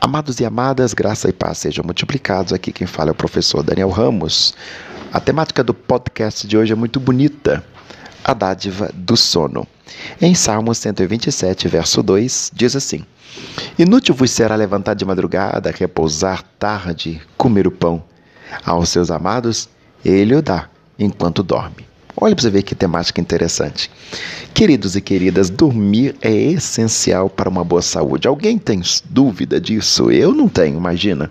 Amados e amadas, graça e paz sejam multiplicados. Aqui quem fala é o professor Daniel Ramos. A temática do podcast de hoje é muito bonita. A dádiva do sono. Em Salmo 127, verso 2, diz assim: Inútil vos será levantar de madrugada, repousar tarde, comer o pão. Aos seus amados, ele o dá enquanto dorme. Olha para você ver que temática interessante. Queridos e queridas, dormir é essencial para uma boa saúde. Alguém tem dúvida disso? Eu não tenho, imagina.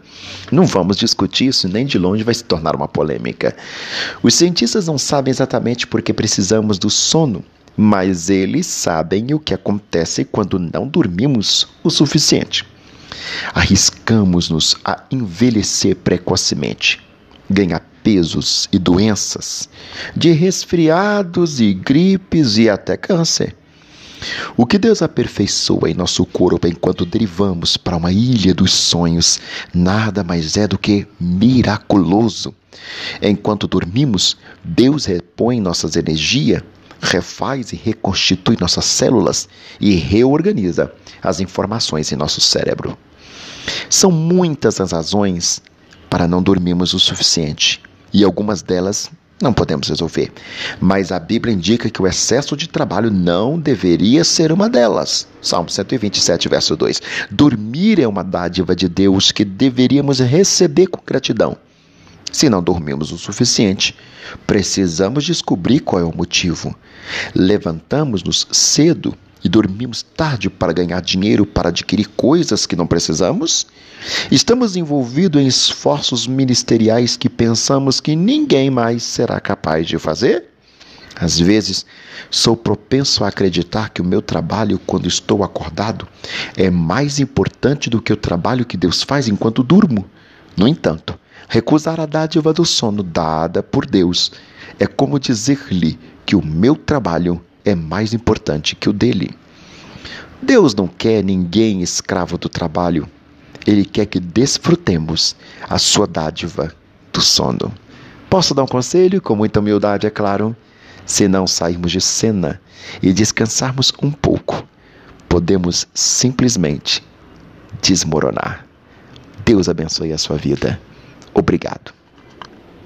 Não vamos discutir isso, nem de longe vai se tornar uma polêmica. Os cientistas não sabem exatamente por que precisamos do sono, mas eles sabem o que acontece quando não dormimos o suficiente. Arriscamos-nos a envelhecer precocemente, ganhar pesos e doenças, de resfriados e gripes e até câncer. O que Deus aperfeiçoa em nosso corpo enquanto derivamos para uma ilha dos sonhos nada mais é do que miraculoso. Enquanto dormimos, Deus repõe nossas energias, refaz e reconstitui nossas células e reorganiza as informações em nosso cérebro. São muitas as razões para não dormirmos o suficiente e algumas delas não podemos resolver. Mas a Bíblia indica que o excesso de trabalho não deveria ser uma delas. Salmo 127, verso 2. Dormir é uma dádiva de Deus que deveríamos receber com gratidão. Se não dormimos o suficiente, precisamos descobrir qual é o motivo. Levantamos-nos cedo e dormimos tarde para ganhar dinheiro para adquirir coisas que não precisamos? Estamos envolvidos em esforços ministeriais que pensamos que ninguém mais será capaz de fazer? Às vezes, sou propenso a acreditar que o meu trabalho quando estou acordado é mais importante do que o trabalho que Deus faz enquanto durmo. No entanto, recusar a dádiva do sono dada por Deus é como dizer-lhe que o meu trabalho é mais importante que o dele. Deus não quer ninguém escravo do trabalho. Ele quer que desfrutemos a sua dádiva do sono. Posso dar um conselho, com muita humildade, é claro? Se não sairmos de cena e descansarmos um pouco, podemos simplesmente desmoronar. Deus abençoe a sua vida. Obrigado.